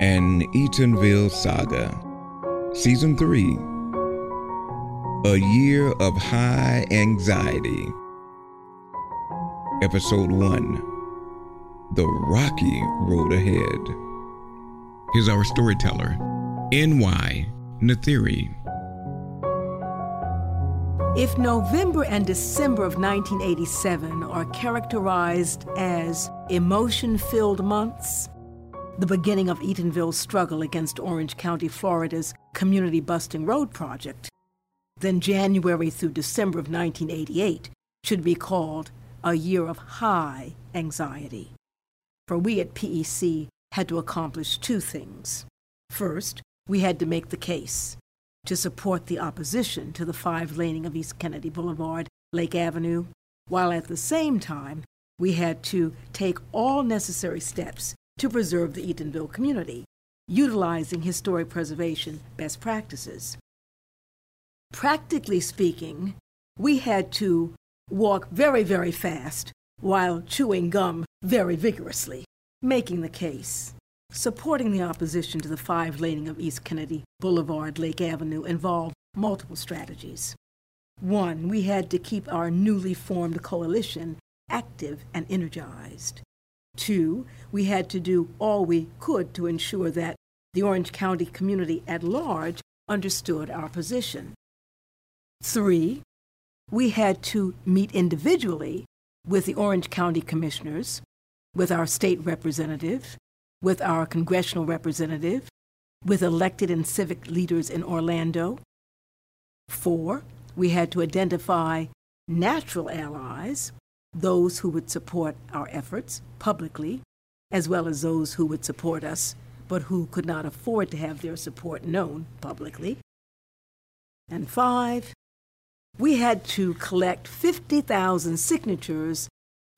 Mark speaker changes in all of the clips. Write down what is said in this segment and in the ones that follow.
Speaker 1: An Eatonville Saga, Season 3 A Year of High Anxiety, Episode 1 The Rocky Road Ahead. Here's our storyteller, N.Y. Nathiri.
Speaker 2: If November and December of 1987 are characterized as emotion filled months, the beginning of Eatonville's struggle against Orange County, Florida's Community Busting Road Project, then January through December of 1988 should be called a year of high anxiety. For we at PEC had to accomplish two things. First, we had to make the case to support the opposition to the five laning of East Kennedy Boulevard, Lake Avenue, while at the same time we had to take all necessary steps to preserve the Eatonville community, utilizing historic preservation best practices. Practically speaking, we had to walk very, very fast while chewing gum very vigorously, making the case Supporting the opposition to the five laning of East Kennedy Boulevard, Lake Avenue involved multiple strategies. One, we had to keep our newly formed coalition active and energized. Two, we had to do all we could to ensure that the Orange County community at large understood our position. Three, we had to meet individually with the Orange County commissioners, with our state representative, with our congressional representative, with elected and civic leaders in Orlando. Four, we had to identify natural allies, those who would support our efforts publicly, as well as those who would support us, but who could not afford to have their support known publicly. And five, we had to collect 50,000 signatures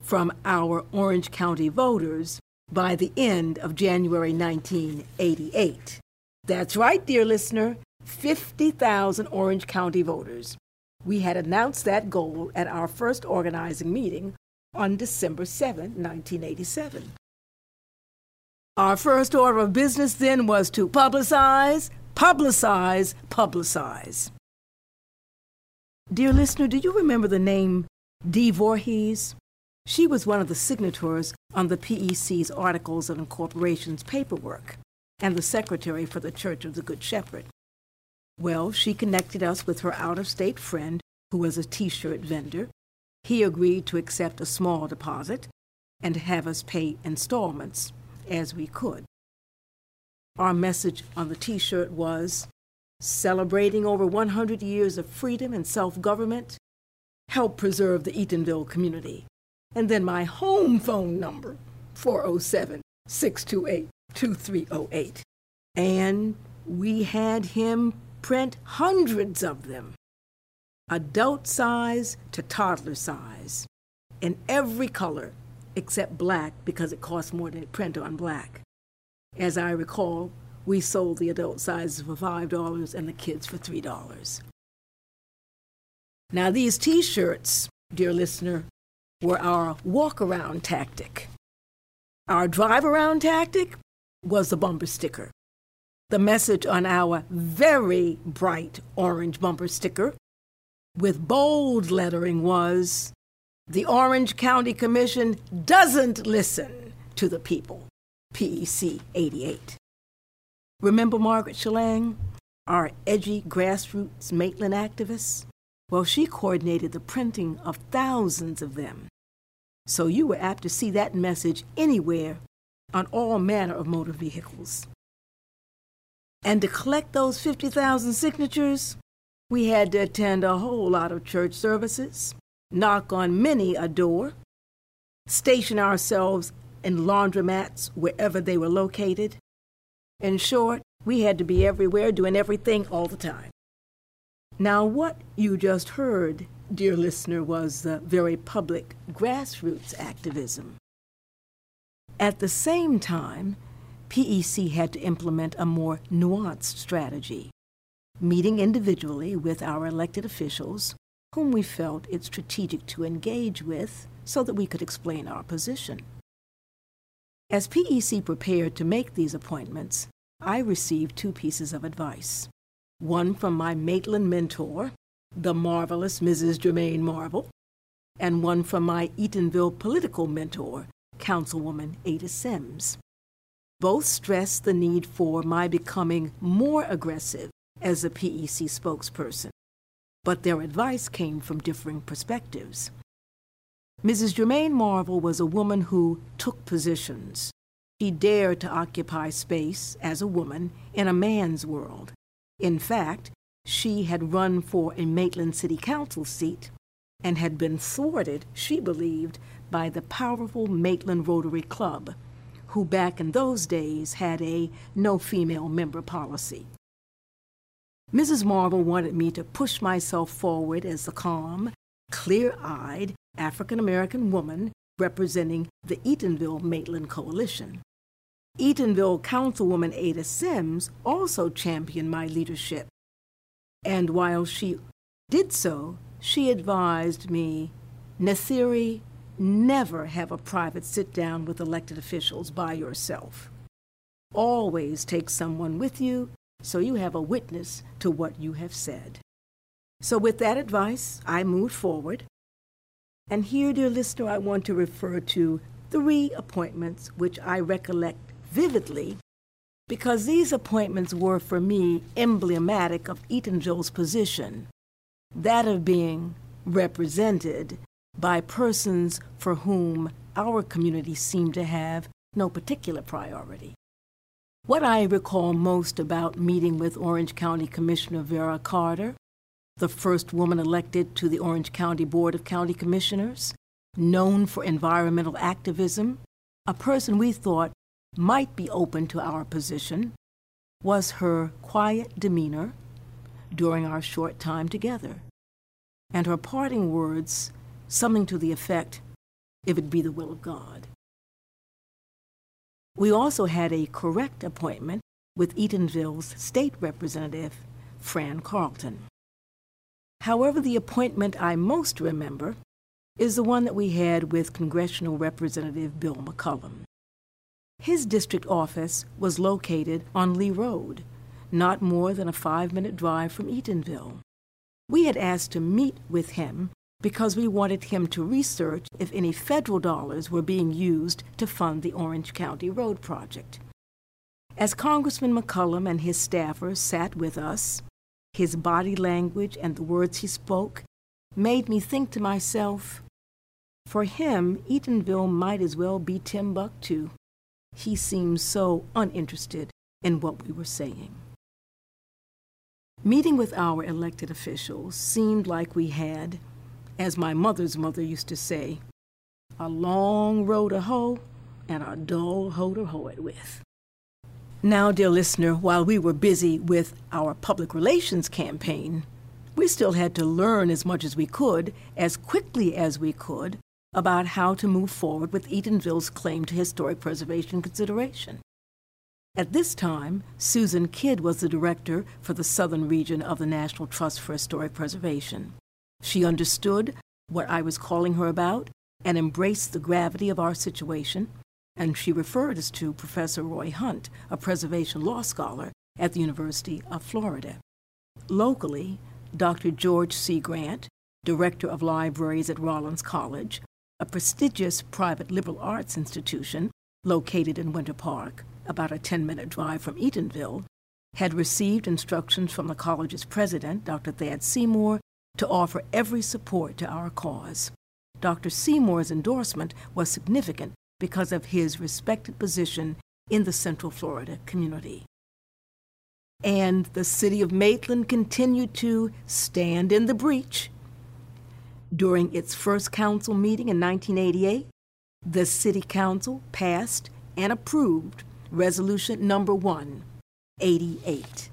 Speaker 2: from our Orange County voters by the end of January 1988. That's right, dear listener 50,000 Orange County voters. We had announced that goal at our first organizing meeting on December 7, 1987. Our first order of business then was to publicize, publicize, publicize. Dear listener, do you remember the name Dee Voorhees? She was one of the signatories on the PEC's Articles of Incorporation's paperwork and the secretary for the Church of the Good Shepherd. Well, she connected us with her out of state friend who was a t shirt vendor. He agreed to accept a small deposit and have us pay installments as we could. Our message on the t shirt was celebrating over 100 years of freedom and self government, help preserve the Eatonville community and then my home phone number, 407 628 2308. And we had him print hundreds of them, adult size to toddler size, in every color except black because it costs more to print on black. As I recall, we sold the adult sizes for $5 and the kids for $3. Now, these t shirts, dear listener, were our walk around tactic. Our drive around tactic was the bumper sticker. The message on our very bright orange bumper sticker with bold lettering was The Orange County Commission doesn't listen to the people. PEC 88. Remember Margaret Shalang, our edgy grassroots Maitland activist? Well, she coordinated the printing of thousands of them. So you were apt to see that message anywhere on all manner of motor vehicles. And to collect those 50,000 signatures, we had to attend a whole lot of church services, knock on many a door, station ourselves in laundromats wherever they were located. In short, we had to be everywhere doing everything all the time. Now, what you just heard, dear listener, was the very public grassroots activism. At the same time, PEC had to implement a more nuanced strategy, meeting individually with our elected officials, whom we felt it strategic to engage with so that we could explain our position. As PEC prepared to make these appointments, I received two pieces of advice. One from my Maitland mentor, the marvelous Mrs. Germaine Marvel, and one from my Eatonville political mentor, Councilwoman Ada Sims. Both stressed the need for my becoming more aggressive as a PEC spokesperson, but their advice came from differing perspectives. Mrs. Germaine Marvel was a woman who took positions. She dared to occupy space as a woman in a man's world. In fact, she had run for a Maitland City Council seat and had been thwarted, she believed, by the powerful Maitland Rotary Club, who back in those days had a no female member policy. Mrs. Marvel wanted me to push myself forward as the calm, clear eyed African American woman representing the Eatonville Maitland Coalition. Eatonville Councilwoman Ada Sims also championed my leadership. And while she did so, she advised me, Nathiri, never have a private sit down with elected officials by yourself. Always take someone with you so you have a witness to what you have said. So, with that advice, I moved forward. And here, dear listener, I want to refer to three appointments which I recollect vividly because these appointments were for me emblematic of Eatonville's position, that of being represented by persons for whom our community seemed to have no particular priority. What I recall most about meeting with Orange County Commissioner Vera Carter, the first woman elected to the Orange County Board of County Commissioners, known for environmental activism, a person we thought might be open to our position, was her quiet demeanor during our short time together, and her parting words, something to the effect, if it be the will of God. We also had a correct appointment with Eatonville's state representative, Fran Carlton. However, the appointment I most remember is the one that we had with Congressional Representative Bill McCollum. His district office was located on Lee Road, not more than a five minute drive from Eatonville. We had asked to meet with him because we wanted him to research if any federal dollars were being used to fund the Orange County Road project. As Congressman McCollum and his staffers sat with us, his body language and the words he spoke made me think to myself, for him, Eatonville might as well be Timbuktu. He seemed so uninterested in what we were saying. Meeting with our elected officials seemed like we had, as my mother's mother used to say, a long row to hoe and a dull hoe to hoe it with. Now, dear listener, while we were busy with our public relations campaign, we still had to learn as much as we could, as quickly as we could, about how to move forward with Eatonville's claim to historic preservation consideration. At this time, Susan Kidd was the director for the southern region of the National Trust for Historic Preservation. She understood what I was calling her about and embraced the gravity of our situation, and she referred us to Professor Roy Hunt, a preservation law scholar at the University of Florida. Locally, Dr. George C. Grant, director of libraries at Rollins College, a prestigious private liberal arts institution located in Winter Park, about a 10 minute drive from Eatonville, had received instructions from the college's president, Dr. Thad Seymour, to offer every support to our cause. Dr. Seymour's endorsement was significant because of his respected position in the Central Florida community. And the city of Maitland continued to stand in the breach. During its first council meeting in 1988, the City Council passed and approved Resolution Number 188,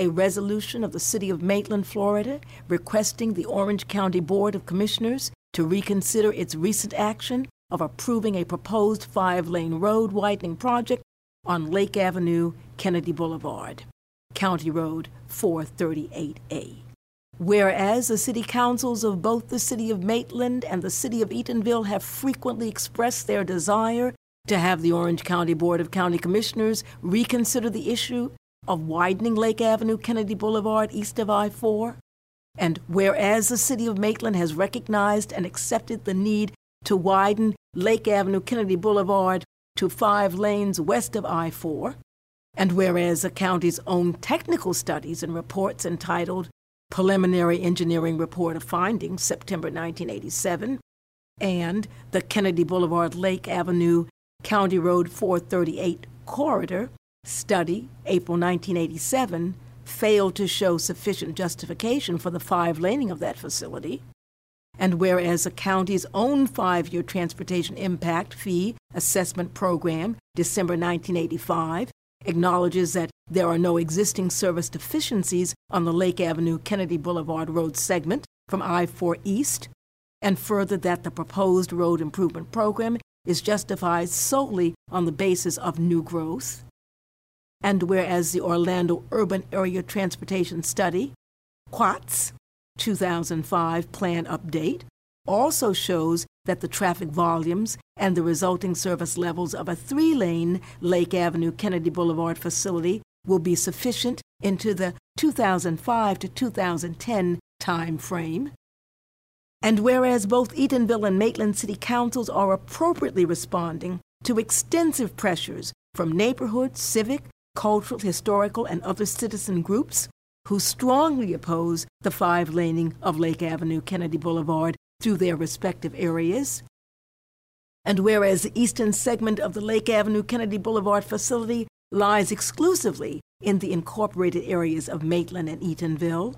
Speaker 2: a resolution of the City of Maitland, Florida, requesting the Orange County Board of Commissioners to reconsider its recent action of approving a proposed five lane road widening project on Lake Avenue, Kennedy Boulevard, County Road 438A. Whereas the city councils of both the City of Maitland and the City of Eatonville have frequently expressed their desire to have the Orange County Board of County Commissioners reconsider the issue of widening Lake Avenue Kennedy Boulevard east of I 4. And whereas the City of Maitland has recognized and accepted the need to widen Lake Avenue Kennedy Boulevard to five lanes west of I 4, and whereas the county's own technical studies and reports entitled Preliminary Engineering Report of Findings, September 1987, and the Kennedy Boulevard Lake Avenue County Road 438 Corridor Study, April 1987, failed to show sufficient justification for the five laning of that facility. And whereas the county's own five year transportation impact fee assessment program, December 1985, acknowledges that there are no existing service deficiencies on the Lake Avenue Kennedy Boulevard Road segment from I 4 East, and further that the proposed road improvement program is justified solely on the basis of new growth. And whereas the Orlando Urban Area Transportation Study, OUATS, 2005 Plan Update, also shows that the traffic volumes and the resulting service levels of a three lane Lake Avenue Kennedy Boulevard facility will be sufficient into the 2005 to 2010 time frame. And whereas both Eatonville and Maitland City Councils are appropriately responding to extensive pressures from neighborhood, civic, cultural, historical, and other citizen groups who strongly oppose the five laning of Lake Avenue Kennedy Boulevard through their respective areas. And whereas the eastern segment of the Lake Avenue Kennedy Boulevard facility lies exclusively in the incorporated areas of Maitland and Eatonville,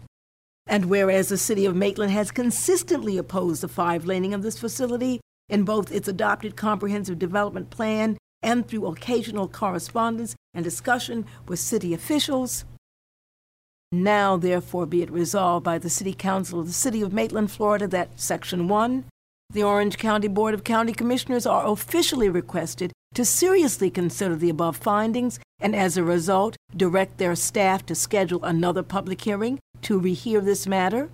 Speaker 2: and whereas the city of Maitland has consistently opposed the five laning of this facility in both its adopted comprehensive development plan and through occasional correspondence and discussion with city officials, now, therefore, be it resolved by the City Council of the City of Maitland, Florida, that Section 1, the Orange County Board of County Commissioners are officially requested to seriously consider the above findings and, as a result, direct their staff to schedule another public hearing to rehear this matter.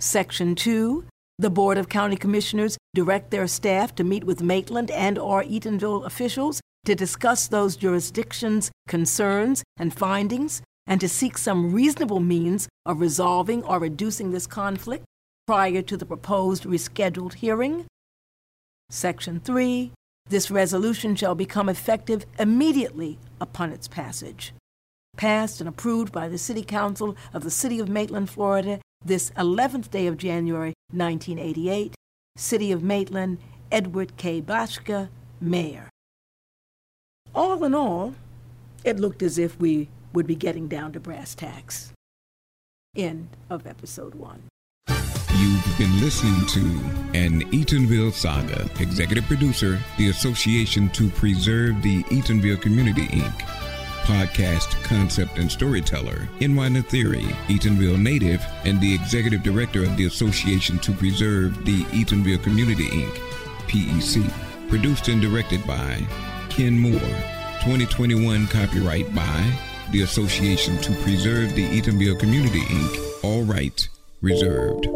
Speaker 2: Section 2, the Board of County Commissioners direct their staff to meet with Maitland and or Eatonville officials to discuss those jurisdictions' concerns and findings and to seek some reasonable means of resolving or reducing this conflict prior to the proposed rescheduled hearing. Section 3. This resolution shall become effective immediately upon its passage. Passed and approved by the City Council of the City of Maitland, Florida, this 11th day of January, 1988. City of Maitland, Edward K. Boschke, Mayor. All in all, it looked as if we would be getting down to brass tacks. End of episode one.
Speaker 1: You've been listening to an Eatonville Saga. Executive producer, the Association to Preserve the Eatonville Community, Inc. Podcast concept and storyteller, NY Nathiri, Eatonville native, and the executive director of the Association to Preserve the Eatonville Community, Inc. PEC. Produced and directed by Ken Moore. 2021 copyright by the Association to Preserve the Eatonville Community, Inc. All rights reserved.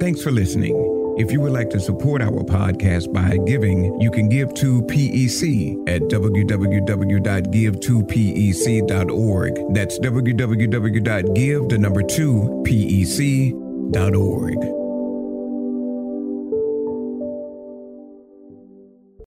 Speaker 1: Thanks for listening. If you would like to support our podcast by giving, you can give to PEC at www.give2pec.org. That's www.give the number 2 pec.org.